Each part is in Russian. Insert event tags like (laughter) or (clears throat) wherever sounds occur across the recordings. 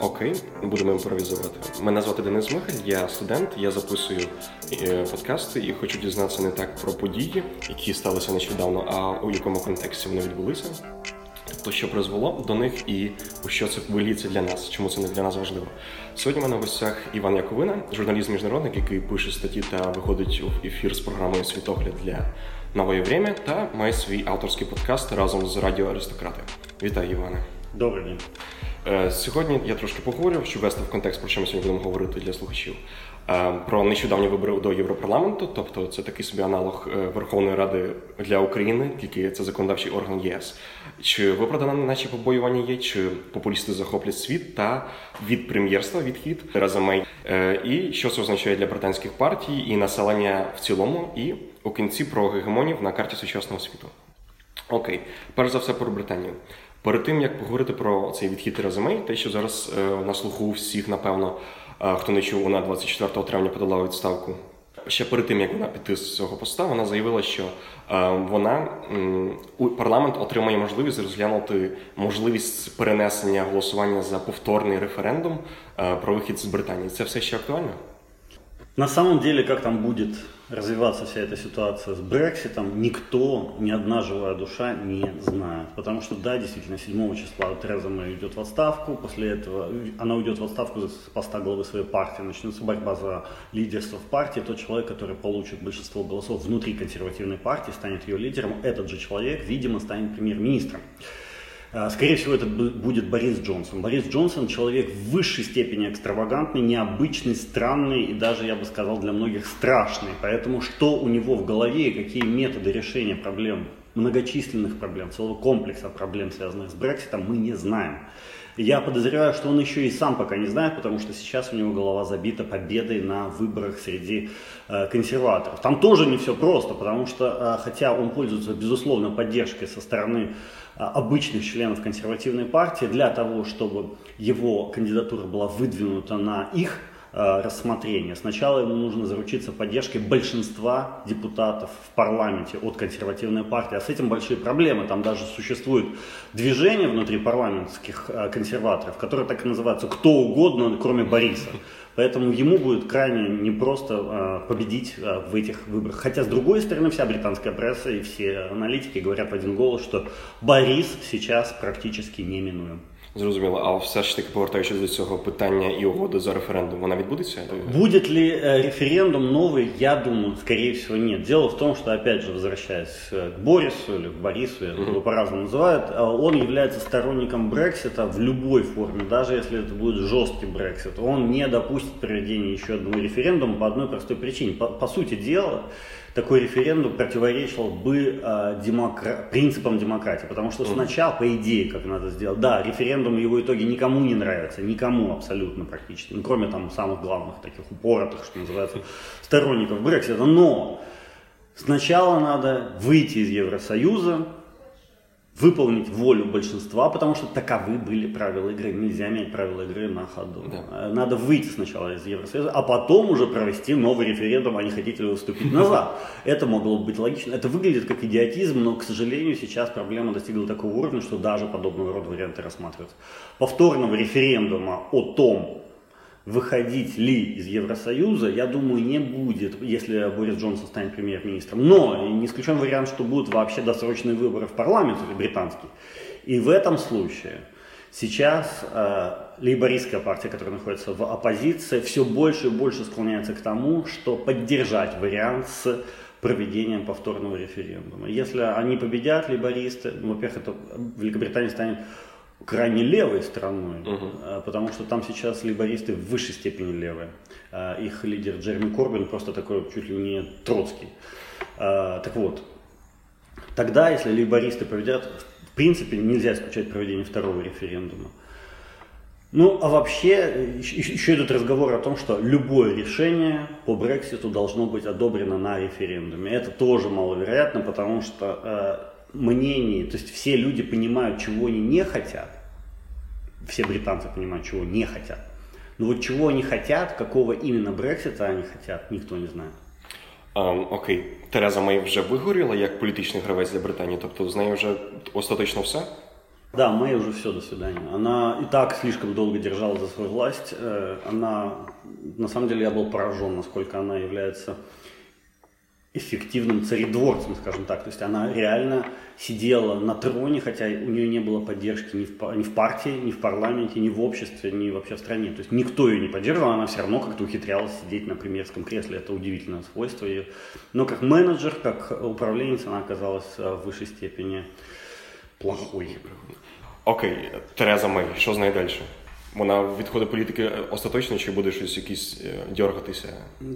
Окей, будемо імпровізувати. Мене звати Денис Михаль, я студент, я записую е, подкасти і хочу дізнатися не так про події, які сталися нещодавно, а у якому контексті вони відбулися. Тобто, що призвело до них і у що це виліться для нас, чому це не для нас важливо. Сьогодні в мене в гостях Іван Яковина, журналіст міжнародник, який пише статті та виходить в ефір з програмою Світогляд для нової время та має свій авторський подкаст разом з Радіо Аристократи. Вітаю, Іване. Добрий день. Е, сьогодні я трошки поговорю, щоб вести в контекст, про що ми сьогодні будемо говорити для слухачів. Е, про нещодавні вибори до Європарламенту, тобто це такий собі аналог е, Верховної Ради для України, тільки це законодавчий орган ЄС. Чи виправдано наші побоювання є, чи популісти захоплять світ та від прем'єрства відхід Разамей, і що це означає для британських партій і населення в цілому, і у кінці про гегемонів на карті сучасного світу. Окей, перш за все про Британію. Перед тим як поговорити про цей відхід Терези те, що зараз е, на слуху всіх, напевно, е, хто не чув, вона 24 травня подала відставку. Ще перед тим як вона піти з цього поста, вона заявила, що е, вона у парламент отримає можливість розглянути можливість перенесення голосування за повторний референдум про вихід з Британії. Це все ще актуально? На самом деле, как там будет развиваться вся эта ситуация с Брекситом, никто, ни одна живая душа не знает. Потому что, да, действительно, 7 числа Тереза Мэй идет в отставку, после этого она уйдет в отставку с поста главы своей партии, начнется борьба за лидерство в партии. Тот человек, который получит большинство голосов внутри консервативной партии, станет ее лидером, этот же человек, видимо, станет премьер-министром. А, скорее всего, это будет Борис Джонсон. Борис Джонсон человек в высшей степени экстравагантный, необычный, странный и даже, я бы сказал, для многих страшный. Поэтому что у него в голове и какие методы решения проблем, многочисленных проблем, целого комплекса проблем, связанных с Брекситом, мы не знаем. Я подозреваю, что он еще и сам пока не знает, потому что сейчас у него голова забита победой на выборах среди э, консерваторов. Там тоже не все просто, потому что, э, хотя он пользуется, безусловно, поддержкой со стороны а, обычных членов консервативной партии для того, чтобы его кандидатура была выдвинута на их а, рассмотрение. Сначала ему нужно заручиться поддержкой большинства депутатов в парламенте от консервативной партии. А с этим большие проблемы. Там даже существует движение внутри парламентских а, консерваторов, которое так и называется «Кто угодно, кроме Бориса». Поэтому ему будет крайне непросто э, победить э, в этих выборах. Хотя, с другой стороны, вся британская пресса и все аналитики говорят в один голос, что Борис сейчас практически неминуем. Зрозуміло, а все ж таки повертаючись до цього питання і угоди за референдум, вона відбудеться? Будет ли э, референдум новый? Я думаю, скорее всего, нет. Дело в том, что, опять же, возвращаясь э, к Борису или к Борису, uh-huh. его по-разному называют, э, он является сторонником Брексита в любой форме, даже если это будет жесткий Брексит. Он не допустит проведения еще одного референдума по одной простой причине. По, по сути дела, такой референдум противоречил бы э, демокра... принципам демократии. Потому что сначала, по идее, как надо сделать, да, референдум его итоге никому не нравится, никому абсолютно практически, ну, кроме там самых главных таких упоротых, что называется, сторонников Брексита. Но сначала надо выйти из Евросоюза, выполнить волю большинства, потому что таковы были правила игры. Нельзя менять правила игры на ходу. Да. Надо выйти сначала из Евросоюза, а потом уже провести новый референдум, а не хотите ли вы вступить назад. (laughs) Это могло быть логично. Это выглядит как идиотизм, но, к сожалению, сейчас проблема достигла такого уровня, что даже подобного рода варианты рассматриваются. Повторного референдума о том, выходить ли из Евросоюза, я думаю, не будет, если Борис Джонсон станет премьер-министром. Но не исключен вариант, что будут вообще досрочные выборы в парламент британский. И в этом случае сейчас э, лейбористская партия, которая находится в оппозиции, все больше и больше склоняется к тому, что поддержать вариант с проведением повторного референдума. Если они победят, лейбористы, ну, во-первых, это Великобритания станет крайне левой страной, угу. потому что там сейчас либористы в высшей степени левые. А, их лидер Джереми Корбин просто такой чуть ли не Троцкий. А, так вот, тогда, если либористы победят, в принципе, нельзя исключать проведение второго референдума. Ну, а вообще, еще идет разговор о том, что любое решение по Брекситу должно быть одобрено на референдуме. Это тоже маловероятно, потому что мнении, то есть все люди понимают, чего они не хотят, все британцы понимают, чего не хотят. Но вот чего они хотят, какого именно Брексита они хотят, никто не знает. Um, окей, Тереза Мей вже вигоріла як політичний гравець для Британії, тобто з нею вже остаточно все? Да, Мэй уже все, до свидания. Она и так слишком долго держала за свою власть. Э, она, на самом деле, я был поражен, насколько она является эффективным царедворцем, скажем так. То есть она реально сидела на троне, хотя у нее не было поддержки ни в, ни в партии, ни в парламенте, ни в обществе, ни вообще в стране. То есть никто ее не поддерживал, она все равно как-то ухитрялась сидеть на премьерском кресле. Это удивительное свойство ее. Но как менеджер, как управленец, она оказалась э, в высшей степени плохой. Окей, Тереза Мей, що з нею далі? Вона відходить політики остаточно, чи буде щось якісь дергатися?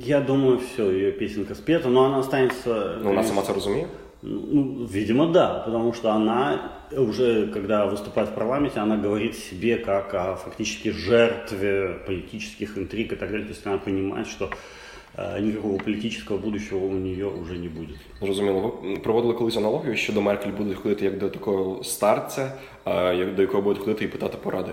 Я думаю, все, ее песенка спета, но она останется... Ну, она сама це розуміє? Ну, видимо, да, потому что она уже, когда выступает в парламенте, она говорит себе как о фактически жертве политических интриг и так далее. То есть она понимает, что никакого політичного будущего у нее вже не буде. Зрозуміло. Ви проводили колись аналогію, що до Меркель буде ходити як до такого старця, як до якого будуть ходити і питати поради.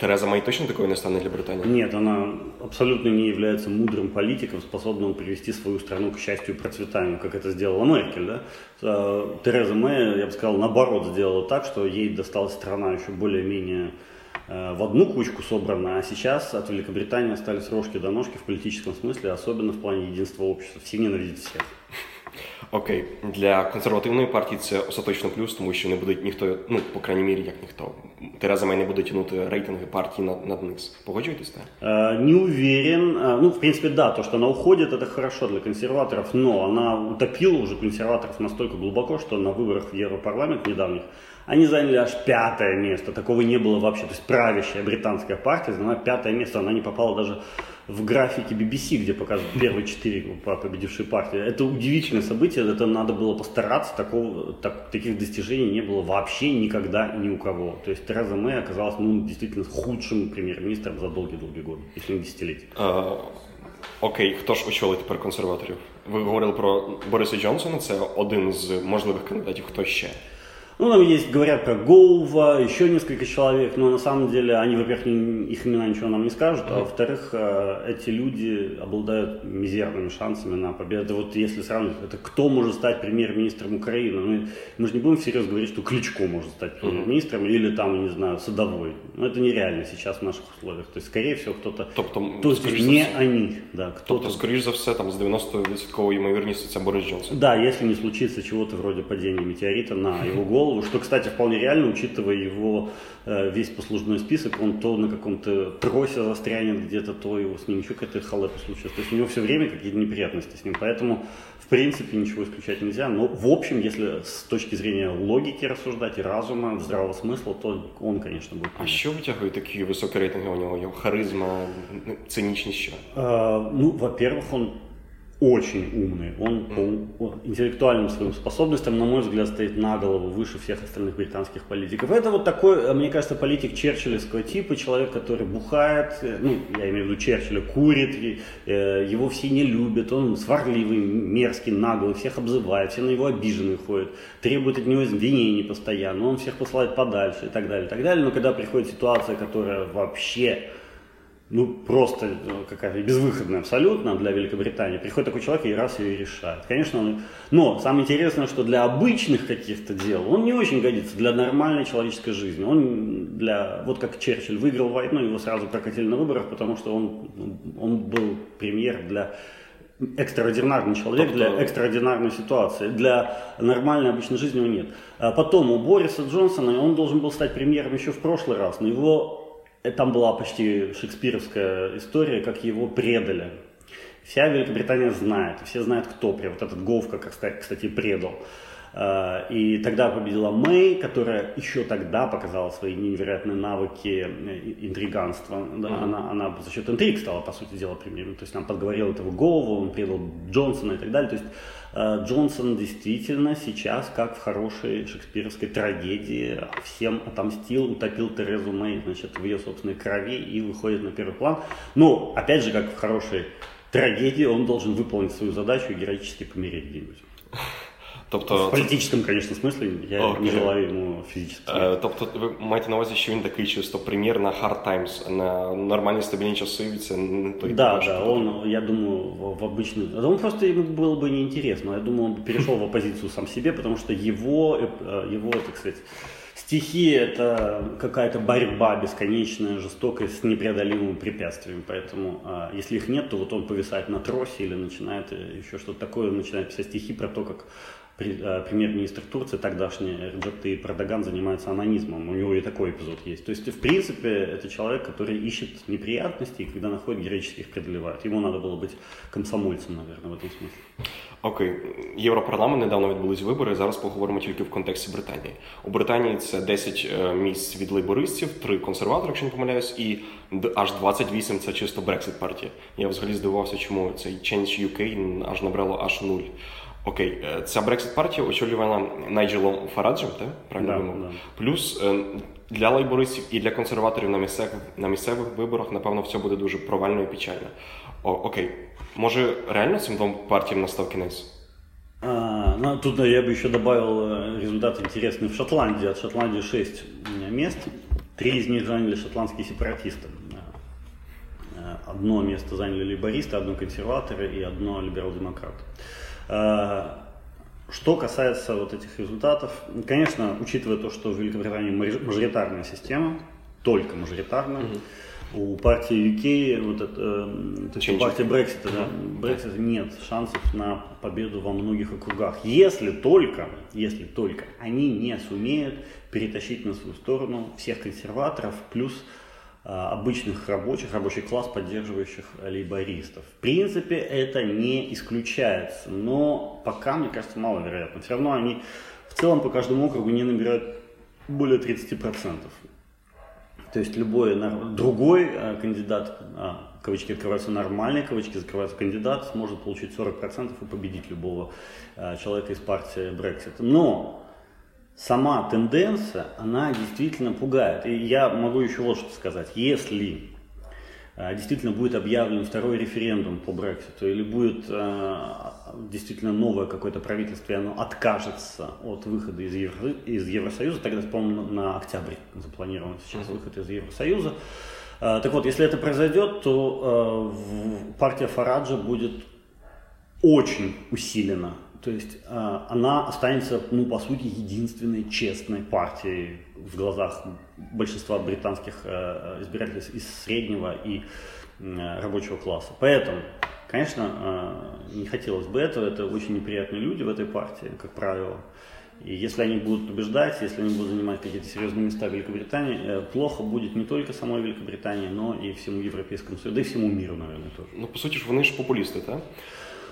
Тереза Мэй точно такой не стане для Британии? Нет, она абсолютно не является мудрым политиком, способным привести свою страну к счастью и процветанию, как это сделала Меркель. Да? Тереза Мэй, я бы сказал, наоборот сделала так, что ей досталась страна еще более-менее Э, в одну кучку собрано, а сейчас от Великобритании остались рожки до ножки в политическом смысле, особенно в плане единства общества. Всі ненавидять всіх. Окей, для консервативної партії це остаточно плюс, тому що не буде ніхто, ну по крайній мірі, як ніхто. Тереза Мей не буде тянути рейтинги партії над, над низ. Погоджуєтесь, так? Э, не уверен. Э, ну, в принципе, да, то, что она уходит, это хорошо для консерваторов, но она утопила уже консерваторов настолько глубоко, что на выборах в Европарламент недавних они заняли аж пятое место. Такого не было вообще. То есть правящая британская партия заняла пятое место. Она не попала даже в графике BBC, где показывают первые четыре победившие партии. Это удивительное событие. Это надо было постараться. Такого, так, таких достижений не было вообще никогда ни у кого. То есть Тереза Мэй оказалась ну, действительно худшим премьер-министром за долгие-долгие годы, если не десятилетия. Uh... Окей, хто ж очолить тепер консерваторів? Ви говорили про Бориса Джонсона, це один з можливих кандидатів. Хто ще? Ну, там есть, говорят про Гоува, еще несколько человек, но на самом деле они, во-первых, их имена ничего нам не скажут, а во-вторых, э, эти люди обладают мизерными шансами на победу. Вот если сравнивать, это кто может стать премьер-министром Украины? Мы, мы же не будем всерьез говорить, что Кличко может стать премьер-министром или там, не знаю, Садовой. Но это нереально сейчас в наших условиях. То есть, скорее всего, кто-то... Тобто, то есть, не все. они, да. Кто-то... Тобто, скорее за все, там, с 90% ймовірністю це Борис Джонсон. Да, если не случится чего-то вроде падения метеорита на его (laughs) голову, голову, что, кстати, вполне реально, учитывая его э, весь послужной список, он то на каком-то тросе застрянет где-то, то его с ним еще какая-то халепа случилась. То есть у него все время какие-то неприятности с ним. Поэтому, в принципе, ничего исключать нельзя. Но, в общем, если с точки зрения логики рассуждать и разума, здравого смысла, то он, конечно, будет. А що витягує такі високі рейтинги у него? Его харизма, циничность що? Э, ну, во-первых, он очень умный. Он по интеллектуальным своим способностям, на мой взгляд, стоит на голову выше всех остальных британских политиков. Это вот такой, мне кажется, политик черчиллевского типа, человек, который бухает, э, ну, я имею в виду Черчилля, курит, э, его все не любят, он сварливый, мерзкий, наглый, всех обзывает, все на него обиженные ходят, требует от него извинений постоянно, он всех посылает подальше и так далее, и так далее. Но когда приходит ситуация, которая вообще ну, просто ну, какая-то безвыходная абсолютно для Великобритании. Приходит такой человек и раз ее решает. Конечно, он... Но самое интересное, что для обычных каких-то дел он не очень годится для нормальной человеческой жизни. Он для... Вот как Черчилль выиграл войну, его сразу прокатили на выборах, потому что он, он был премьер для экстраординарный человек для экстраординарной ситуации. Для нормальной обычной жизни его нет. А потом у Бориса Джонсона, он должен был стать премьером еще в прошлый раз, но его Э, там была почти шекспировская история, как его предали. Вся Великобритания знает, все знают, кто вот этот Говка, кстати, предал. Э, и тогда победила Мэй, которая еще тогда показала свои невероятные навыки э, интриганства. Да, mm-hmm. она, она за счет интриг стала, по сути дела, премьером. То есть она подговорила этого Гову, он предал Джонсона и так далее. То есть Э, Джонсон действительно сейчас, как в хорошей шекспировской трагедии, всем отомстил, утопил Терезу Мэй значит, в ее собственной крови и выходит на первый план. Но, опять же, как в хорошей трагедии, он должен выполнить свою задачу и героически помереть где-нибудь. Тобто, в політичному, звісно, смислі я okay. не желаю йому фізично. Е, тобто, ви маєте на увазі, що він такий чисто прем'єр на hard times, на нормальні стабільні часи, це не той Да, да, он, я думаю, в, в обычный... Он просто ему было бы неинтересно. Я думаю, он перешел в оппозицию сам себе, потому что его, э, его так сказать, стихи это какая-то борьба бесконечная, жестокая, с непреодолимыми препятствиями. Поэтому, а, если их нет, то вот он повисает на тросе или начинает э, еще что-то такое, начинает писать стихи про то, как Э, премьер-министр Турции, тогдашний Реджеп Таyyip Эрдоган, занимается анонизмом. У него и такой эпизод есть. То есть, в принципе, это человек, который ищет неприятности, и когда находит, героически их преодолевает. Ему надо было быть комсомольцем, наверное, в этом смысле. Окей, okay. Європарламент недавно відбулись вибори. Зараз поговоримо тільки в контексті Британії. У Британії це 10 місць від лейбористів, 3 консерватори, якщо не помиляюсь, і аж 28 це чисто Брексит партія. Я взагалі здивувався, чому цей Change UK аж набрало аж нуль. Окей, е, ця Брексит партія очолювана Найджелом Фараджем, так? Правильно да, да. Плюс е, для лейбористів і для консерваторів на місцевих на місцевих виборах, напевно, все буде дуже провально і печально. О, Окей, може реально цим двом партіям настав кінець? А, ну, тут я бы еще добавил э, результат интересный в Шотландии. От Шотландии 6 мест, три из них заняли шотландские сепаратисты. Э, одно место заняли лейбористы, одно консерваторы и одно либерал-демократы. Э, что касается вот этих результатов, конечно, учитывая то, что в Великобритании мажоритарная система, только мажоритарная, угу. У партии UK, вот это, э, то есть у партии Брексита, да, Брексита нет шансов на победу во многих округах. Если только, если только они не сумеют перетащить на свою сторону всех консерваторов, плюс обычных рабочих, рабочий класс, поддерживающих лейбористов. В принципе, это не исключается, но пока, мне кажется, маловероятно. Все равно они в целом по каждому округу не набирают более 30%. То есть любой другой а, кандидат, а, кавычки открываются нормальные, кавычки закрываются, кандидат сможет получить 40% и победить любого человека из партии Brexit. Но сама тенденция, она действительно пугает. И я могу еще вот что сказать. Если э, действительно будет объявлен второй референдум по Брекситу, или будет э, действительно новое какое-то правительство, и оно откажется от выхода из, Евро, из Евросоюза, тогда, по-моему, на октябрь запланирован сейчас выход из Евросоюза. Э, так вот, если это произойдет, то партия Фараджа будет очень усилена то есть э, она останется, ну, по сути, единственной честной партией в глазах большинства британских э, избирателей из среднего и э, рабочего класса. Поэтому, конечно, э, не хотелось бы этого. Это очень неприятные люди в этой партии, как правило. И если они будут побеждать, если они будут занимать какие-то серьезные места в Великобритании, э, плохо будет не только самой Великобритании, но и всему Европейскому Союзу, да и всему миру, наверное, тоже. Ну, по сути, вони ж популісти, так?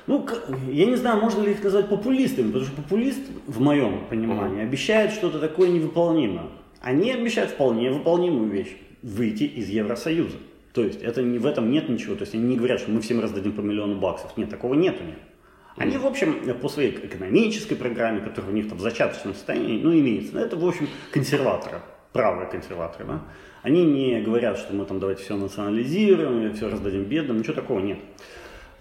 Ну, я не знаю, можно ли их назвать популистами, потому что популист, в моем понимании, обещает что-то такое невыполнимое. Они обещают вполне выполнимую вещь – выйти из Евросоюза. То есть это не, в этом нет ничего. То есть они не говорят, что мы всем раздадим по миллиону баксов. Нет, такого нет у них. Они, в общем, по своей экономической программе, которая у них там в зачаточном состоянии, ну, имеется, это, в общем, консерваторы, правые консерваторы, да? Они не говорят, что мы там давайте все национализируем, все раздадим бедным, ничего такого нет.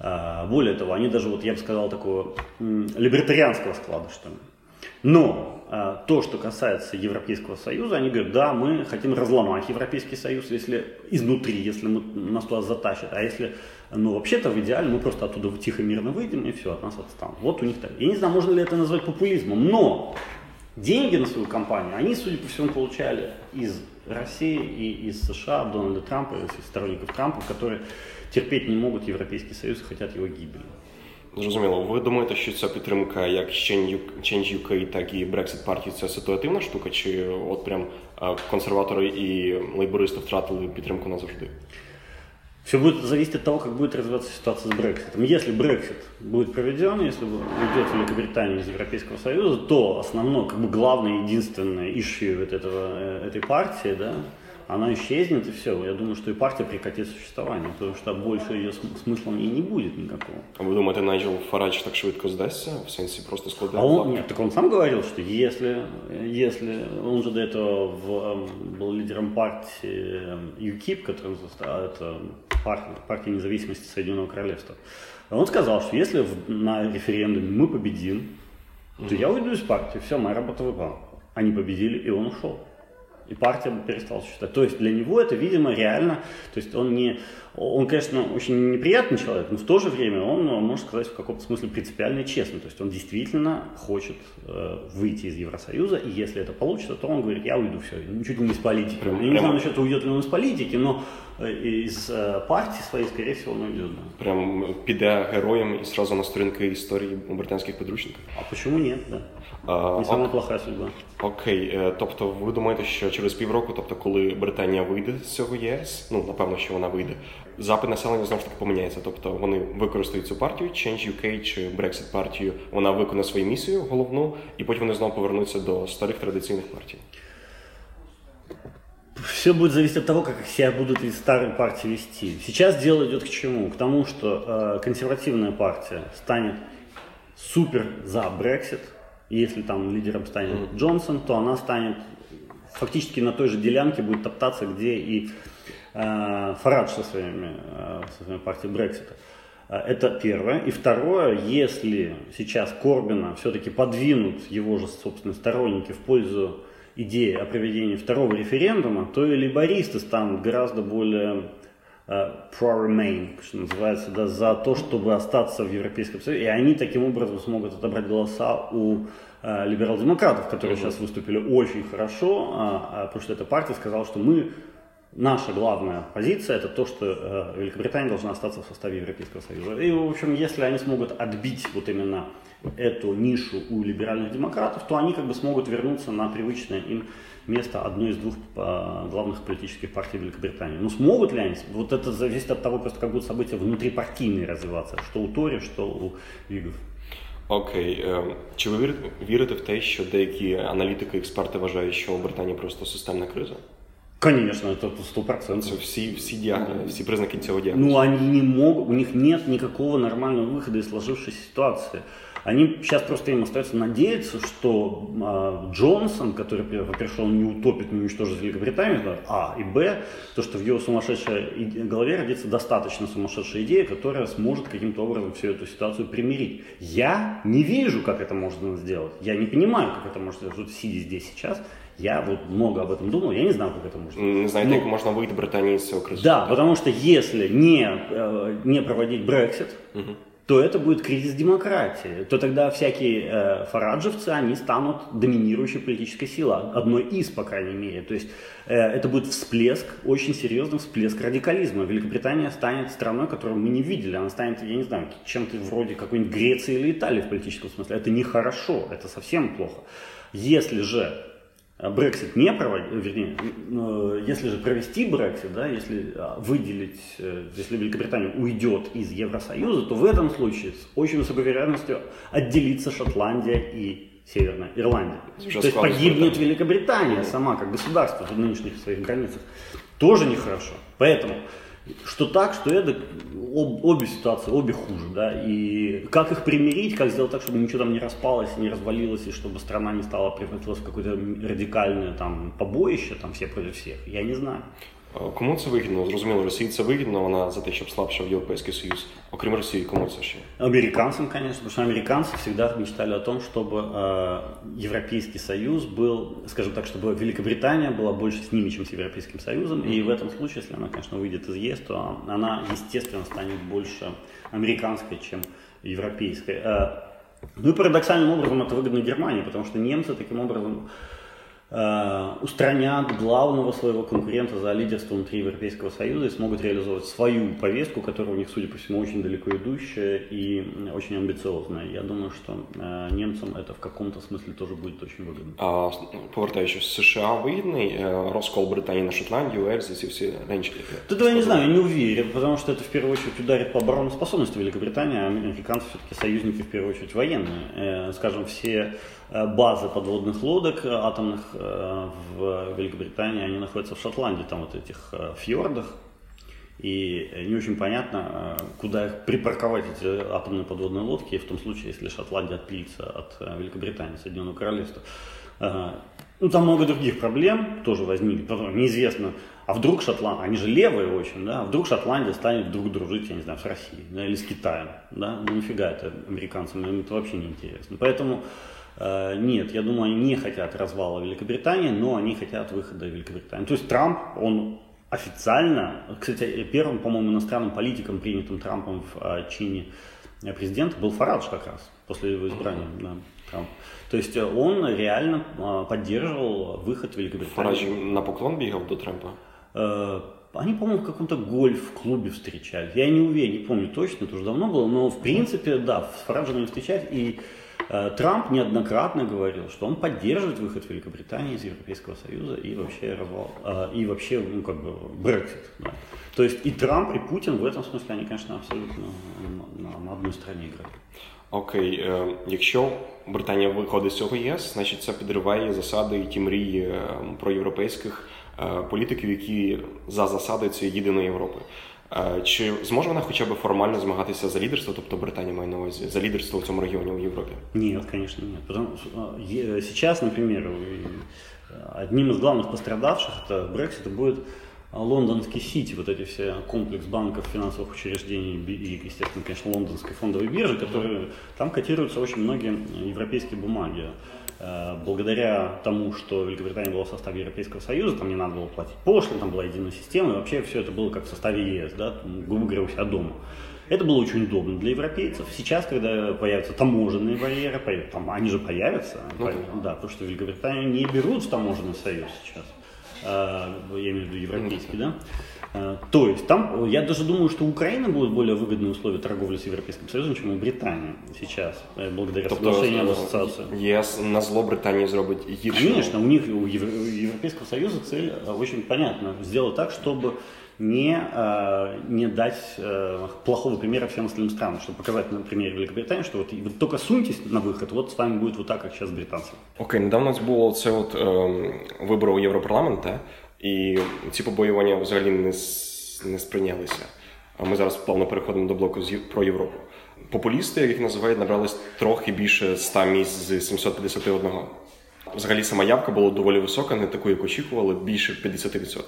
А, более того, они даже, вот я бы сказал, такого либертарианского склада, что ли. Но а, то, что касается Европейского Союза, они говорят, да, мы хотим разломать Европейский Союз, если изнутри, если мы, нас туда затащат. А если, ну, вообще-то в идеале мы просто оттуда тихо мирно выйдем и все, от нас отстанут. Вот у них так. Я не знаю, можно ли это назвать популизмом, но деньги на свою компанию они, судя по всему, получали из России и из США, Дональда Трампа, из сторонников Трампа, которые терпеть не можуть Європейський Союз і хочуть його гибелі. Зрозуміло. Ви думаєте, що ця підтримка як Change UK, так і Brexit партії це ситуативна штука, чи от прям консерватори і лейбористи втратили підтримку назавжди? Все будет зависеть от того, как будет развиваться ситуация с Брекситом. Если Брексит будет проведен, если уйдет Великобритания из Европейского Союза, то основное, как бы главное, единственное issue этого, э, этой партии, да, она исчезнет и все. Я думаю, что и партия прекратит существование, потому что больше ее смысла и не будет никакого. А вы думаете, Найджел Фарадж так швидко сдастся? В сенсе просто складывает а он, Нет, так он сам говорил, что если, если он же до этого в, эм, был лидером партии UKIP, которая это партия, партия независимости Соединенного Королевства, он сказал, что если на референдуме мы победим, то mm-hmm. я уйду из партии, все, моя работа выпала. Они победили, и он ушел. И партия перестала существовать. То есть для него это, видимо, реально, то есть он не, он, конечно, очень неприятный человек, но в то же время он, можно сказать, в каком-то смысле принципиально честный. То есть он действительно хочет э, выйти из Евросоюза, и если это получится, то он говорит, я уйду, все, чуть ли не из политики. Прям, я не знаю насчет уйдет ли он из политики, но э, из э, партии своей, скорее всего, он уйдет. Да. Прям піде героем і сразу на сторінки історії у британських підручниках. А почему нет, да? А, не самая плохая судьба. Окей, тобто ви думаєте, що через півроку, тобто коли Британія вийде з цього ЄС, ну напевно, що вона вийде, запит населення знову ж таки поміняється. Тобто вони використають цю партію, Change UK чи Brexit партію, вона виконає свою місію головну, і потім вони знову повернуться до старих традиційних партій. Все будет зависеть от того, как себя будут из старой партии вести. Сейчас дело идет к чему? К тому, что э, консервативная партия станет супер за Brexit. если там лидером станет mm-hmm. Джонсон, то она станет фактически на той же делянке будет топтаться, где и э, Фарадж со, своими, э, со своей партией Брексита. Э, это первое. И второе, если сейчас Корбина все-таки подвинут его же собственные сторонники в пользу идеи о проведении второго референдума, то и либористы станут гораздо более uh, pro-remain, что называется, да, за то, чтобы остаться в Европейском Союзе. И они таким образом смогут отобрать голоса у uh, либерал-демократов, которые mm-hmm. сейчас выступили очень хорошо, uh, потому что эта партия сказала, что мы наша главная позиция это то, что э, Великобритания должна остаться в составе Европейского Союза. И, в общем, если они смогут отбить вот именно эту нишу у либеральных демократов, то они как бы смогут вернуться на привычное им место одной из двух э, главных политических партий Великобритании. Но смогут ли они? Вот это зависит от того, просто как будут события внутрипартийные развиваться, что у Тори, что у Вигов. Окей. Okay. Чи ви вірите в те, що деякі аналітики, експерти вважають, що у Британії просто системна криза? Конечно, это сто процентов. Все, все, диагнозы, все признаки этого диагноза. Ну, они не могут, у них нет никакого нормального выхода из сложившейся ситуации. Они сейчас просто им остается надеяться, что э, Джонсон, который пришел не утопит, не уничтожит Великобританию, да, а, и б, то, что в его сумасшедшей голове родится достаточно сумасшедшая идея, которая сможет каким-то образом всю эту ситуацию примирить. Я не вижу, как это можно сделать. Я не понимаю, как это можно сделать, сидя здесь сейчас. Я вот много об этом думал, я не знаю, как это можно Не знаю, Но... как можно выйти из всего Да, потому что если не, э, не проводить Брексит, угу то это будет кризис демократии. То тогда всякие э, фараджевцы, они станут доминирующей политической силой, одной из, по крайней мере. То есть э, это будет всплеск, очень серьезный всплеск радикализма. Великобритания станет страной, которую мы не видели. Она станет, я не знаю, чем-то вроде какой-нибудь Греции или Италии в политическом смысле. Это нехорошо, это совсем плохо. Если же Брексит не проводить, вернее, э, если же провести Брексит, да, если а, выделить, э, если Великобритания уйдет из Евросоюза, то в этом случае с очень высокой вероятностью отделится Шотландия и Северная Ирландия. то есть погибнет Великобритания сама как государство в нынешних своих границах. Тоже нехорошо. Поэтому что так, что это, об, обе ситуации, обе хуже, да, и как их примирить, как сделать так, чтобы ничего там не распалось, не развалилось, и чтобы страна не стала превратилась в какое-то радикальное там побоище, там все против всех, я не знаю. Кому це вигідно? Зрозуміло, Росії це вигідно, вона за те, щоб слабшав Європейський Союз. Окрім Росії, кому це ще? Американцам, конечно, потому что американцы всегда мечтали о том, чтобы э, Европейский Союз был, скажем так, чтобы Великобритания была больше с ними, чем с Европейским Союзом. И в этом случае, если она, конечно, выйдет из ЕС, то она, естественно, станет больше американской, чем европейской. Э, ну и парадоксальным образом это выгодно Германии, потому что немцы таким образом Э, устранят главного своего конкурента за лидерство внутри Европейского Союза и смогут реализовать свою повестку, которая у них, судя по всему, очень далеко идущая и очень амбициозная. Я думаю, что э, немцам это в каком-то смысле тоже будет очень выгодно. А, повертаючись, США вигідний розкол Британии на Шотландию, Эльзис и все раньше? Тут я не знаю, я не уверен, потому что это в первую очередь ударит по обороноспособности Великобритании, а американцы все-таки союзники в первую очередь военные. Э, скажем, все базы подводных лодок атомных Э, в Великобритании, они находятся в Шотландии, там вот этих э, фьордах. И не очень понятно, э, куда их припарковать, эти атомные подводные лодки, в том случае, если Шотландия отпилится от Великобритании, Соединенного Королевства. Ну, там много других проблем тоже возникнет. Потом неизвестно, а вдруг Шотландия, они же левые очень, да, а вдруг Шотландия станет вдруг дружить, я не знаю, с Россией, да, или с Китаем, да, ну нифига это американцам, им это вообще не интересно. Поэтому Э, нет, я думаю, они не хотят развала Великобритании, но они хотят выхода Великобритании. То есть Трамп, он официально, кстати, первым, по-моему, иностранным политиком, принятым Трампом в э, чине президента, был Фарадж как раз, после его избрания. Да, Трамп. То есть он реально поддерживал выход Великобритании. Фарадж на поклон бегал до Трампа? Они, по-моему, в каком-то гольф-клубе встречались. Я не уверен, не помню точно, это уже давно было, но в принципе, да, с Фараджем они встречались. И э, Трамп неоднократно говорил, что он поддерживает выход Великобритании из Европейского Союза и вообще развал, э, и вообще, ну, как бы, Брексит. Да. То есть и Трамп, и Путин в этом смысле, они, конечно, абсолютно на, на, на одной стороні грають. Окей, е, якщо Британія виходить з цього ЄС, значить це підриває засади і ті мрії про європейських Е, політиків, які за засадою цієї єдиної Європи. Е, чи зможе вона хоча б формально змагатися за лідерство, тобто Британія має на увазі, за лідерство в цьому регіоні в Європі? Нет, конечно, нет. Потому что сейчас, например, одним из главных пострадавших это Брексита будет лондонский Сити, вот эти все комплекс банков, финансовых учреждений и, естественно, конечно, лондонской фондовой биржи, которые там котируются очень многие европейские бумаги. Э, благодаря тому, что Великобритания была в составе Европейского Союза, там не надо было платить пошлин, там была единая система, и вообще все это было как в составе ЕС, да, грубо говоря, у себя дома. Это было очень удобно для европейцев. Сейчас, когда появятся таможенные барьеры, там, они же появятся, ну, да, потому что Великобританию не берут в таможенный союз сейчас, я имею в виду европейский, да, Э, то есть там, я даже думаю, что Украина будет более выгодные условия торговли с Европейским Союзом, чем у Британии сейчас, э, благодаря тобто, соглашению об ассоциации. ЕС на зло Британии зробить гірше? Конечно, у них, у Европейского Союза цель э, очень понятна. Сделать так, чтобы не, не дать плохого примера всем остальным странам, чтобы показать на примере Великобритании, что вот вы только суньтесь на выход, вот с вами будет вот так, как сейчас британцы. Окей, okay, недавно було це от е, вибори у Європарламент, І ці побоювання взагалі не не сприйнялися. А ми зараз плавно переходимо до блоку про Європу. Популісти, як їх називають, набрались трохи більше 100 місць з 751. Взагалі сама явка була доволі висока, не таку, як очікували, більше 50%.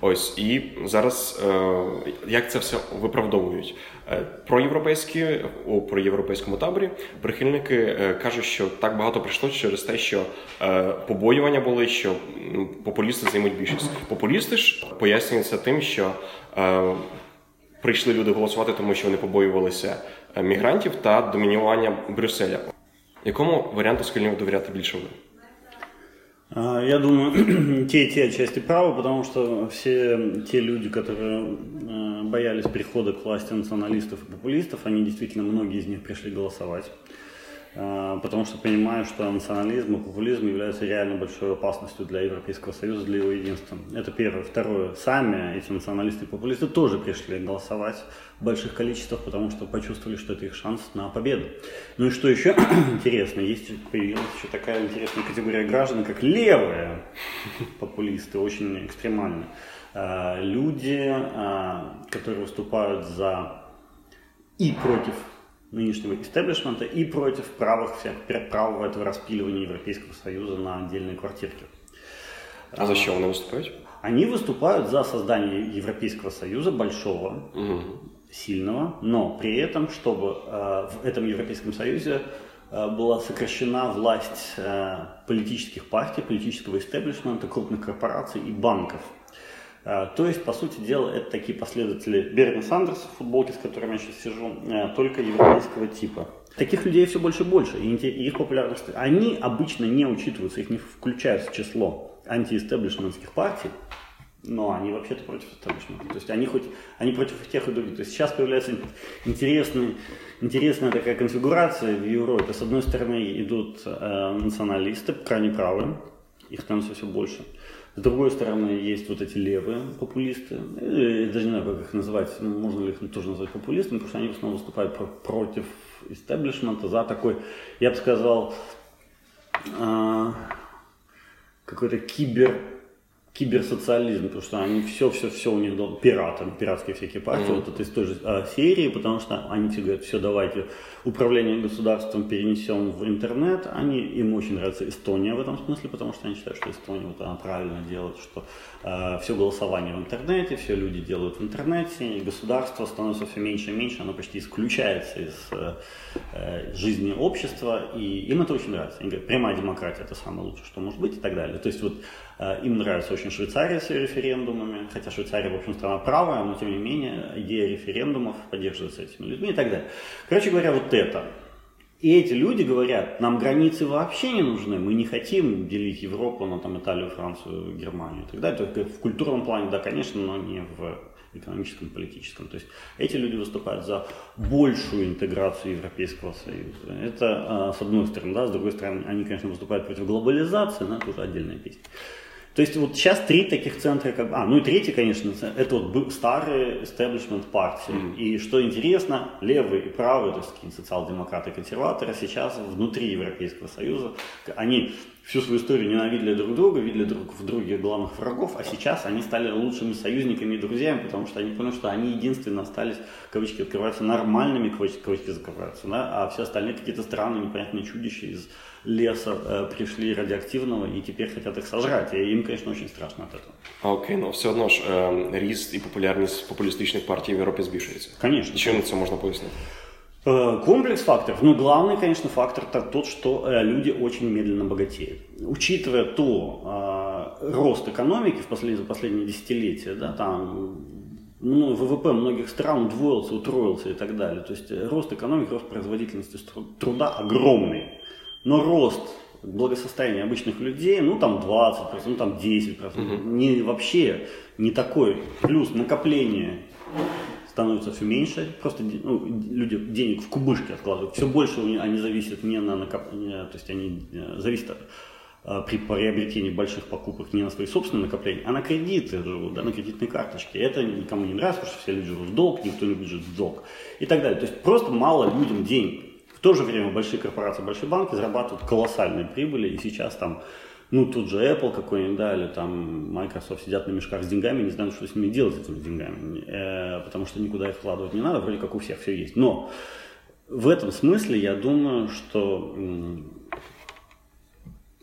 Ось і зараз е, як це все виправдовують е, про європейські у про європейському таборі прихильники е, кажуть, що так багато прийшло через те, що побоювання були, що популісти займуть більшість. Популісти ж пояснюються тим, що прийшли люди голосувати, тому що вони побоювалися мігрантів та домінювання Брюсселя. Якому варіанту схильні довіряти більше ви? А, я думаю, (clears throat) те и те отчасти правы, потому что все те люди, которые э, боялись прихода к власти националистов и популистов, они действительно, многие из них пришли голосовать. А, потому что понимаю, что национализм и популизм являются реально большой опасностью для Европейского Союза, для его единства. Это первое. Второе. Сами эти националисты и популисты тоже пришли голосовать в больших количествах, потому что почувствовали, что это их шанс на победу. Ну и что еще (clears throat) интересно, есть появилась еще такая интересная категория граждан, как левые популисты, очень экстремальные. А, люди, а, которые выступают за и против нынешнего истеблишмента и против правых всех, правого этого распиливания Европейского Союза на отдельные квартирки. А за что они выступают? Они выступают за создание Европейского Союза большого, угу. сильного, но при этом, чтобы э, в этом Европейском Союзе э, была сокращена власть э, политических партий, политического истеблишмента, крупных корпораций и банков – то есть, по сути дела, это такие последователи Берни Сандерса, футболки, с которыми я сейчас сижу, а, только европейского типа. Таких людей все больше и больше, и их популярность, они обычно не учитываются, их не включают в число антиэстеблишментских партий, но они вообще-то против эстеблишмента. То есть они хоть они против тех и других. То есть сейчас появляется интересный, интересная такая конфигурация в Европе. С одной стороны идут э, националисты, крайне правые, их становится все больше. С другой стороны, есть вот эти левые популисты. Я даже не знаю, как их называть. Ну, можно ли их тоже назвать популистами, потому что они в основном выступают про, против истеблишмента, за такой, я бы сказал, э, какой-то кибер киберсоциализм, потому что они все-все-все у них пираты, пиратские всякие партии, mm-hmm. вот это из той же а, серии, потому что они все говорят, все, давайте управление государством перенесем в интернет. Они, им очень нравится Эстония в этом смысле, потому что они считают, что Эстония вот она правильно делает, что э, все голосование в интернете, все люди делают в интернете, и государство становится все меньше и меньше, оно почти исключается из э, э жизни общества, и им это очень нравится. Они говорят, прямая демократия это самое лучшее, что может быть и так далее. То есть вот им нравится очень Швейцария с ее референдумами, хотя Швейцария, в общем, страна правая, но тем не менее идея референдумов поддерживается этими людьми и так далее. Короче говоря, вот это. И эти люди говорят, нам границы вообще не нужны, мы не хотим делить Европу на там, Италию, Францию, Германию и так далее. Только в культурном плане, да, конечно, но не в экономическом, политическом. То есть эти люди выступают за большую интеграцию Европейского Союза. Это а, с одной стороны, да, с другой стороны, они, конечно, выступают против глобализации, но это уже отдельная песня. То есть вот сейчас три таких центра, как а, ну и третий, конечно, это вот старые establishment партии. Mm-hmm. И что интересно, левые и правые, то есть социал-демократы и консерваторы сейчас внутри Европейского Союза, они всю свою историю ненавидели друг друга, видели друг в друге главных врагов, а сейчас они стали лучшими союзниками и друзьями, потому что они поняли, что они единственные остались, кавычки открываются, нормальными, кавычки, кавычки закрываются, да, а все остальные какие-то странные, непонятные чудища из леса э, пришли радіоактивного і тепер хотят їх сожрать. І їм, конечно, очень страшно от этого. Окей, но все одно ж е, ріст і популярність популістичних партій в Європі збільшується. Конечно. Чим це можна пояснити? Э, комплекс факторов. Но главный, конечно, фактор это тот, что э, люди очень медленно богатеют. Учитывая то э, рост экономики в последние, за последние десятилетия, да, там ну, ВВП многих стран удвоился, утроился и так далее. То есть рост экономики, рост производительности труда огромный. Но рост благосостояния обычных людей, ну там 20%, ну там 10%, угу. не вообще не такой. Плюс накопление становится все меньше, просто ну, люди денег в кубышки откладывают, все больше они зависят не на накопление, то есть они э, зависят от, э, при приобретении больших покупок не на свои собственные накопления, а на кредиты живут, да, на кредитные карточки. Это никому не нравится, потому что все люди живут в долг, никто не любит жить в долг и так далее. То есть просто мало людям денег. В то же время большие корпорации, большие банки зарабатывают колоссальные прибыли, и сейчас там, ну, тут же Apple какой-нибудь, да, или там Microsoft сидят на мешках с деньгами, не знают, что с ними делать, с этими деньгами, э, потому что никуда их вкладывать не надо, вроде как у всех все есть. Но в этом смысле я думаю, что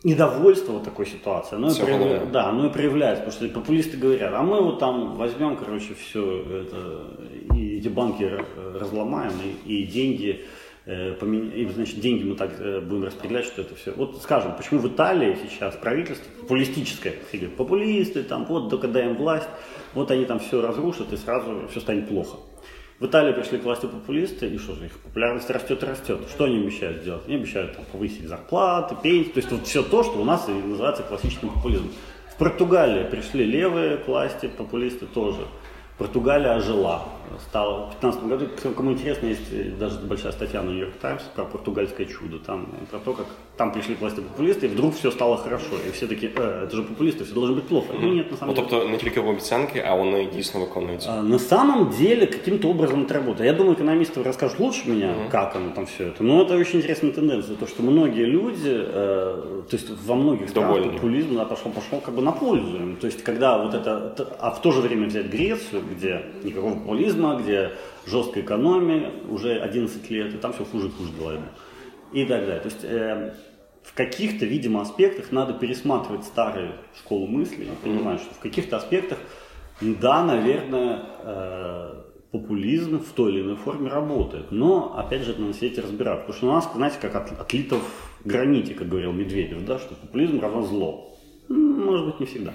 недовольство вот такой ситуации, оно, и да, оно и проявляется, потому что популисты говорят, а мы вот там возьмем, короче, все это, и эти банки разломаем, и, и деньги Э, и, значит, деньги мы так э, будем распределять, что это все. Вот скажем, почему в Италии сейчас правительство популистическое, популисты, там, вот, только даем власть, вот они там все разрушат и сразу все станет плохо. В Италии пришли к власти популисты, и что же, их популярность растет и растет. Что они обещают сделать? Они обещают там, повысить зарплаты, пенсии, то есть вот все то, что у нас и называется классическим популизмом. В Португалии пришли левые к власти, популисты тоже. Португалия ожила. Стала в 2015 году, кому интересно, есть даже большая статья на Нью-Йорк Таймс про португальское чудо. Там про то, как там пришли к власти популисты, и вдруг все стало хорошо. І всі такі, э, это же популисты, все должно быть плохо. Mm-hmm. Ну, нет, на самом ну, деле. Тобто не тільки обіцянки, а вони дійсно виконуються. А, на самом деле, каким-то образом это работает. Я думаю, экономисты расскажут лучше меня, mm-hmm. как оно там все это. Но это очень интересная тенденция, то, что многие люди, э, то есть во многих странах популизм да, пошел, пошел как бы на пользу. То есть когда вот это, а в то же время взять Грецию, где никакого популизма, где жесткая экономия уже 11 лет, и там все хуже и хуже дела И так далее. То есть э, в каких-то, видимо, аспектах надо пересматривать старые школы мысли и понимать, что в каких-то аспектах, да, наверное, э, популизм в той или иной форме работает. Но, опять же, надо все эти разбирать. Потому что у нас, знаете, как от, отлито в граните, как говорил Медведев, да, что популизм равно зло. Може бути, не завжди.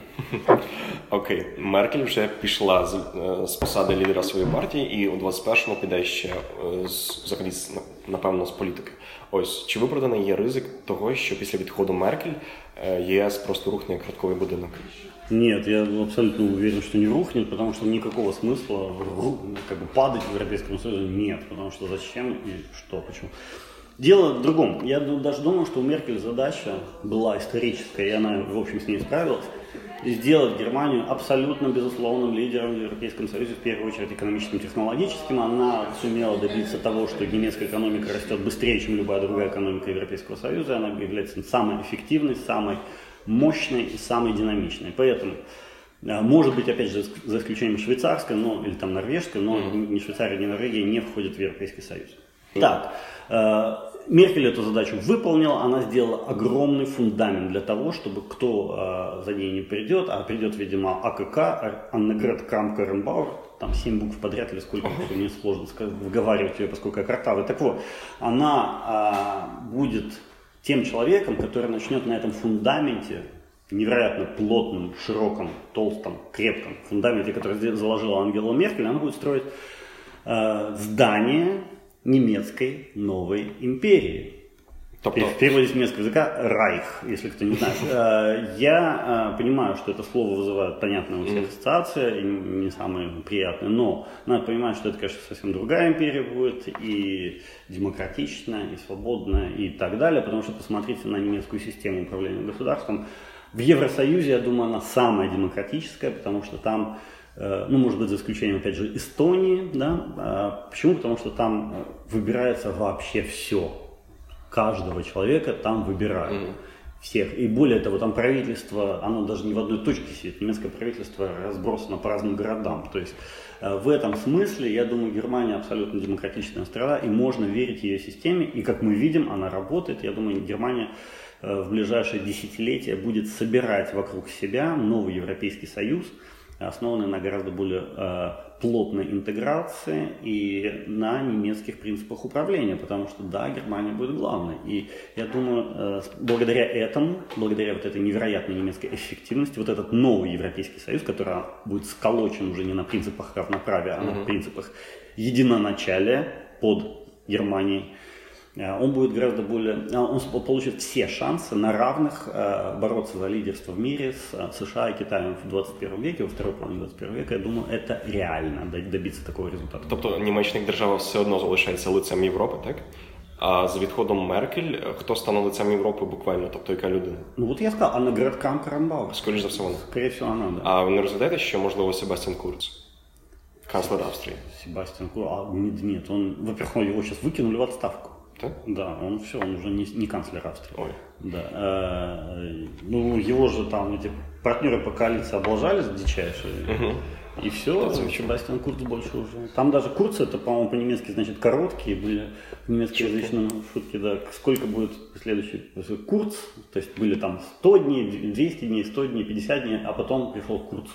(laughs) Окей, Меркель вже пішла з, е, з посади лідера своєї партії, і у 21-му піде ще е, взагалі напевно з політики. Ось чи виправданий є ризик того, що після відходу Меркель е, ЄС просто рухне як картковий будинок? Нет, я абсолютно уверен, что не рухнет, потому что никакого смысла как бы, падать в Европейском Союзе нет, потому что зачем и что, почему. Дело в другом. Я даже думаю, что у Меркель задача была историческая, и она, в общем, с ней справилась, сделать Германию абсолютно безусловным лидером в Европейском Союзе, в первую очередь экономическим, технологическим. Она сумела добиться того, что немецкая экономика растет быстрее, чем любая другая экономика Европейского Союза. Она является самой эффективной, самой мощной и самой динамичной. Поэтому А, может быть, опять же, за исключением швейцарской, но, или там норвежской, но ни Швейцария, ни Норвегия не входят в Европейский Союз. Так, э, Меркель эту задачу выполнила, она сделала огромный фундамент для того, чтобы кто э, за ней не придет, а придет, видимо, АКК, Аннегрет Крам Каренбауэр, там семь букв подряд или сколько, uh-huh. мне сложно выговаривать ее, поскольку я картавый. Так вот, она э, будет тем человеком, который начнет на этом фундаменте невероятно плотном, широком, толстом, крепком фундаменте, который заложила Ангела Меркель, она будет строить э, здание немецкой новой империи. Тобто... В переводе с немецкого языка «райх», если кто не знает. (laughs) Э, я э, понимаю, что это слово вызывает понятные у всех ассоциации, не самые приятные, но надо понимать, что это, конечно, совсем другая империя будет, и демократичная, и свободная, и так далее, потому что посмотрите на немецкую систему управления государством. В Евросоюзе, я думаю, она самая демократическая, потому что там ну, может быть, за исключением, опять же, Эстонии, да, а, почему? Потому что там э, выбирается вообще все, каждого человека там выбирают. Mm. Всех. И более того, там правительство, оно даже не в одной точке сидит. Немецкое правительство разбросано по разным городам. То есть э, в этом смысле, я думаю, Германия абсолютно демократичная страна, и можно верить ее системе. И как мы видим, она работает. Я думаю, Германия в ближайшие десятилетия будет собирать вокруг себя новый Европейский Союз – основаны на гораздо более э, плотной интеграции и на немецких принципах управления, потому что, да, Германия будет главной. И я думаю, э, благодаря этому, благодаря вот этой невероятной немецкой эффективности, вот этот новый Европейский Союз, который будет сколочен уже не на принципах равноправия, а на принципах единоначалия под Германией, он будет гораздо более, э, он получит все шансы на равных э, бороться за лидерство в мире с США и Китаем в 21 веке, во второй половине 21 века. Я думаю, это реально добиться такого результату. Тобто Німеччина держава все одно залишається лицем Європи, так? А з відходом Меркель, хто стане лицем Європи буквально, тобто яка людина? Ну от я сказав, Анна Градкам Карамбауер. Скоріше за все вона. Скоріше всього вона, да. А ви не розглядаєте, що можливо Себастьян Курц? Канцлер Австрии. Себастьян Курц, а нет, нет, он, во-первых, его сейчас выкинули в отставку. Да? Да, он все, он уже не, не канцлер Австрии. Ой. Да. Э, ну, его же там эти партнеры по коалиции облажались дичайшие. Угу. И все, Себастьян Курц больше уже. Там даже Курц, это, по-моему, по-немецки значит короткие были в немецкоязычном шутке, да. Сколько будет следующий Курц, то есть были там 100 дней, 200 дней, 100 дней, 50 дней, а потом пришел Курц.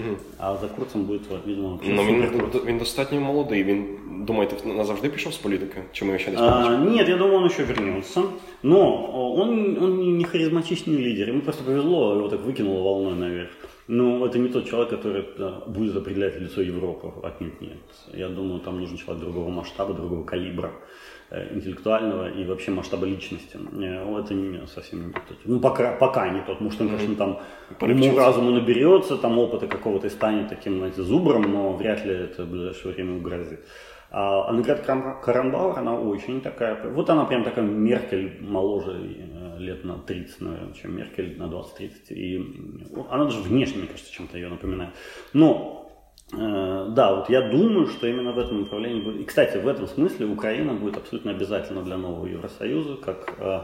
Mm. А за Курцем буде видно. Ну, він, він достатньо молодий. Він думаєте, назавжди пішов з політики? Чому я ще не а, Нет, я думаю, он еще вернется. Но он, он не харизматичный лидер. Ему просто повезло, его так выкинуло волной наверх. Но это не тот человек, который будет определять лицо Европы. Отнюдь нет. Я думаю, там нужен человек другого масштаба, другого калибра. Э, интеллектуального и вообще масштаба личности. Э, это не, совсем не тот. Ну, пока, пока не тот. Может, он, конечно, там уму разуму наберется, там опыта какого-то и станет таким, знаете, зубром, но вряд ли это в ближайшее время угрозит. А Анград Карамбауэр, она очень такая, вот она прям такая Меркель моложе э, лет на 30, наверное, чем Меркель на 20-30. И она даже внешне, мне кажется, чем-то ее напоминает. Но да, вот я думаю, что именно в этом направлении будет. И, кстати, в этом смысле Украина будет абсолютно обязательно для нового Евросоюза, как э,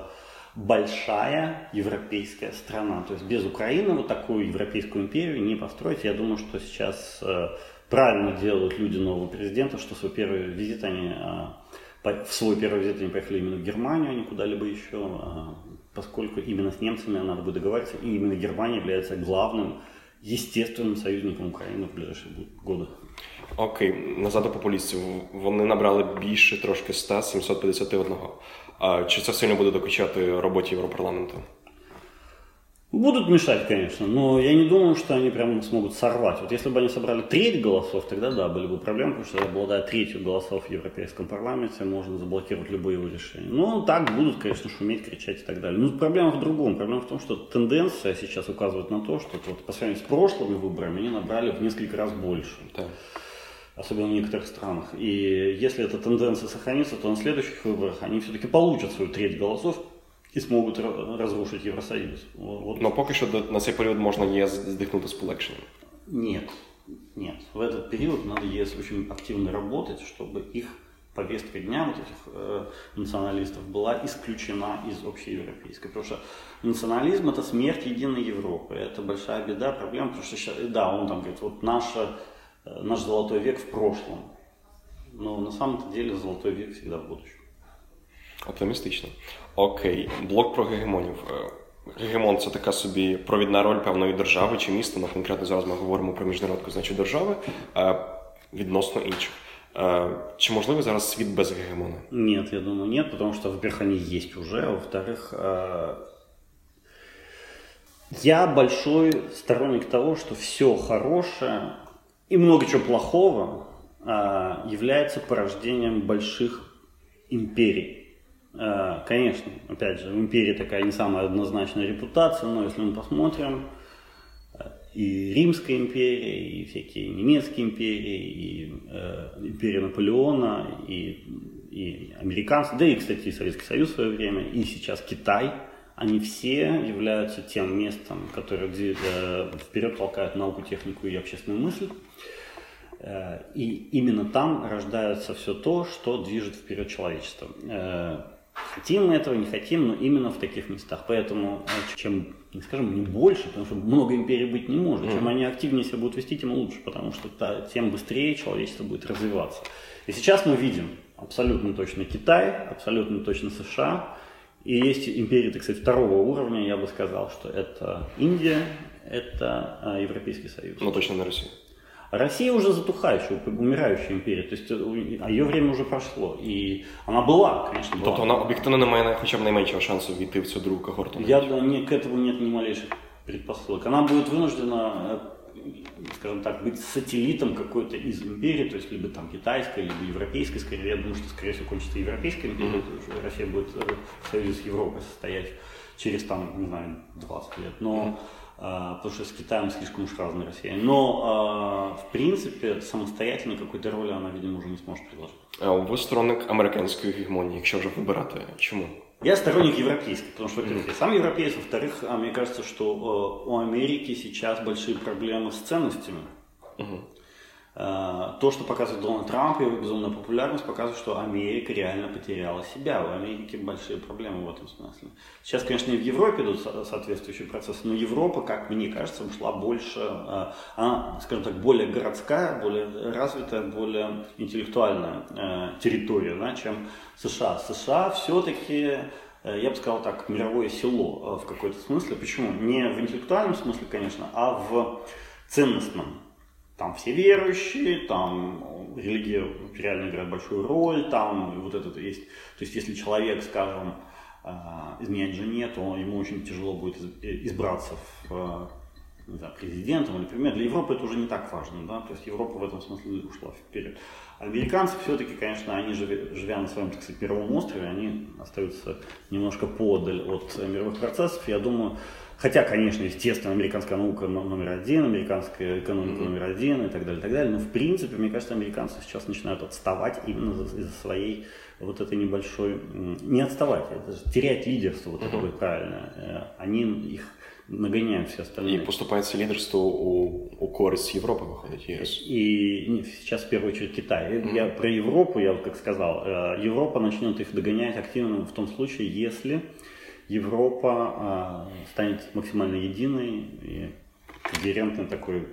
большая европейская страна. То есть без Украины вот такую европейскую империю не построить. Я думаю, что сейчас э, правильно делают люди нового президента, что свой первый визит они в свой первый визит они поехали именно в Германию, а не куда-либо еще, поскольку именно с немцами надо будет договориться, и именно Германия является главным естественним союзником України в ближайші годы. Окей, назад до популістів. Вони набрали більше трошки 100, 751. А чи це сильно буде докучати роботі Європарламенту? Будут мешать, конечно, но я не думаю, что они прям смогут сорвать. Вот если бы они собрали треть голосов, тогда да, были бы проблемы, потому что обладая третью голосов в Европейском парламенте, можно заблокировать любые его решения. Ну, так будут, конечно, шуметь, кричать и так далее. Но проблема в другом. Проблема в том, что тенденция сейчас указывает на то, что вот, по сравнению с прошлыми выборами они набрали в несколько раз больше. Да. Особенно в некоторых странах. И если эта тенденция сохранится, то на следующих выборах они все-таки получат свою треть голосов, і зможуть разрушить Євросоюз. Вот. Но поки що на цей період можна ЄС здихнути з полегшенням. Нет, нет. В этот период надо ЕС очень активно работать, чтобы их повестка дня вот этих э, националистов была исключена из общеевропейской. Потому что национализм это смерть единой Европы. Это большая беда, проблема, потому что сейчас, да, он там говорит, вот наша, э, наш золотой век в прошлом. Но на самом деле золотой век всегда в будущем. Оптимістично. Окей, блок про гегемонів. Е, Гегемон це така собі провідна роль певної держави чи міста. Ну, конкретно зараз ми говоримо про міжнародку, значить держави а відносно інших. Чи можливо зараз світ без гегемона? Нет, я думаю, нет, потому что, во-первых, они есть уже, а во-вторых, я большой сторонник того, что все хорошее и много чего плохого является порождением больших империй. Конечно, опять же, в империи такая не самая однозначная репутация, но если мы посмотрим, и Римская империя, и всякие немецкие империи, и э, империя Наполеона, и, и американцы, да и, кстати, и Советский Союз в свое время, и сейчас Китай, они все являются тем местом, которое э, вперед толкает науку, технику и общественную мысль. Э, и именно там рождается все то, что движет вперед человечество. Э, Хотим мы этого, не хотим, но именно в таких местах. Поэтому э, чем, скажем, не больше, потому что много империй быть не может. Чем они активнее себя будут вести, тем лучше, потому что тем быстрее человечество будет развиваться. И сейчас мы видим абсолютно точно Китай, абсолютно точно США. И есть империи, так сказать, второго уровня, я бы сказал, что это Индия, это э, Европейский Союз. Ну, точно на Россию. Россия уже затухающая, умирающая империя, то есть а ее время уже прошло. І вона була, конечно, була. Тобто вона об'єктивно не має хоча б найменшого шансу війти в цю другу когорту? Я не, к этому нет ни малейших предпосылок. Она будет вынуждена, э, скажем так, быть сателлитом какой-то из империи, то есть либо там китайской, либо европейской, скорее. Я думаю, что, скорее всего, кончится европейская империя, mm-hmm. Россия будет э, в союзе с Европой состоять через, там, не знаю, 20 лет. Но mm-hmm а, потому что с Китаем слишком уж разная Россия. Но, а, в принципе, самостоятельно какой-то роли она, видимо, уже не сможет предложить. А ви сторонник американської гегемонії, якщо вже вибирати. Чому? Я сторонник европейской, потому что, во-первых, я сам европеец, во-вторых, мне кажется, что у Америки сейчас большие проблемы с ценностями. Угу. Э, то, что показывает Дональд Трамп, его безумная популярность, показывает, что Америка реально потеряла себя. У Америки большие проблемы в этом смысле. Сейчас, конечно, и в Европе идут соответствующие процессы, но Европа, как мне кажется, ушла больше, э, она, скажем так, более городская, более развитая, более интеллектуальная э, территория, да, чем США. США все-таки я бы сказал так, мировое село в какой-то смысле. Почему? Не в интеллектуальном смысле, конечно, а в ценностном там все верующие, там религия реально играет большую роль, там вот это есть. То есть если человек, скажем, а, изменяет жене, то ему очень тяжело будет избраться в а, не знаю, президентом премьером. Для Европы это уже не так важно, да, то есть Европа в этом смысле ушла вперед. Американцы все-таки, конечно, они живя на своем, так сказать, первом острове, они остаются немножко подаль от мировых процессов. Я думаю, Хотя, конечно, естественно, американская наука номер один, американская экономика номер один и так далее, и так далее. Но, в принципе, мне кажется, американцы сейчас начинают отставать именно из-за своей вот этой небольшой... Не отставать, это же терять лидерство, вот это будет правильно. Э, они их нагоняют все остальные. И поступается лидерство у, у користь Европы, выходит, ЕС. И нет, сейчас в первую очередь Китай. Mm-hmm. Я про Европу, я как сказал, э, Европа начнет их догонять активно в том случае, если Европа э, станет максимально единой и когерентной такой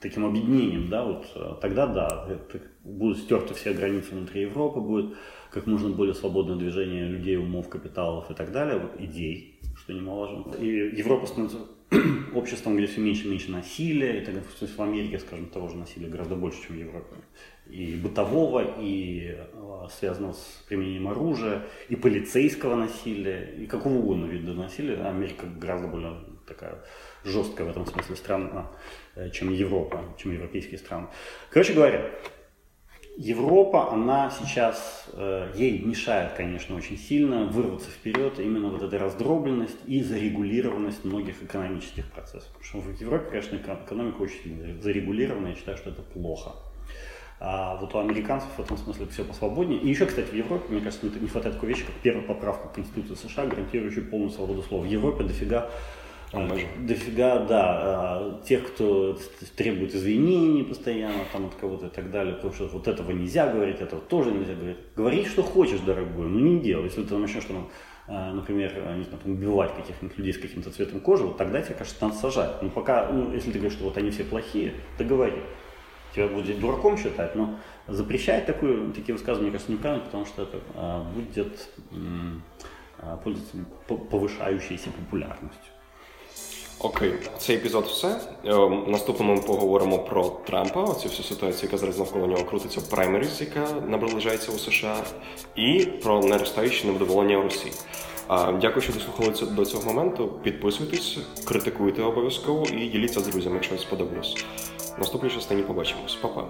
таким объединением, да, вот а, тогда да, это, будут стерты все границы внутри Европы, будет как можно более свободное движение людей, умов, капиталов и так далее, вот идей, что немаловажно. И Европа становится (clears throat) обществом, где все меньше и меньше насилия, и тогда в Америке, скажем, того же насилия гораздо больше, чем в Европе и бытового, и э, связанного с применением оружия, и полицейского насилия, и какого угодно вида насилия. Америка гораздо более такая жесткая в этом смысле страна, э, чем Европа, чем европейские страны. Короче говоря, Европа, она сейчас, э, ей мешает, конечно, очень сильно вырваться вперед именно вот эта раздробленность и зарегулированность многих экономических процессов. Потому что в Европе, конечно, экономика очень зарегулирована, я считаю, что это плохо. А вот у американцев в этом смысле все посвободнее. И еще, кстати, в Европе, мне кажется, не хватает такой вещи, как первая поправка Конституции США, гарантирующая полную свободу слова. В Европе дофига Обмежень. Дофига, да, а, тех, кто требует извинений постоянно там от кого-то и так далее, потому что вот этого нельзя говорить, этого тоже нельзя говорить. Говори, что хочешь, дорогой, но не делай. Если ты начнешь там, а, например, не знаю, там, убивать каких-нибудь людей с каким-то цветом кожи, вот тогда тебе, кажется, надо сажать. Но пока, ну, если ты говоришь, что вот они все плохие, ты говори. Тебя будет дураком считать, но запрещать такое, такие высказывания, мне кажется, неправильно, потому что это а, будет а, пользоваться повышающейся популярностью. Окей, цей епізод все. Ем, наступному ми поговоримо про Трампа, оцю всю ситуацію, яка зараз навколо нього крутиться в праймеріс, яка наближається у США, і про наростаюче невдоволення у Росії. Дякую, що дослухали до цього моменту. Підписуйтесь, критикуйте обов'язково і діліться з друзями, якщо вам сподобалось. Наступний частині побачимось, Па-па.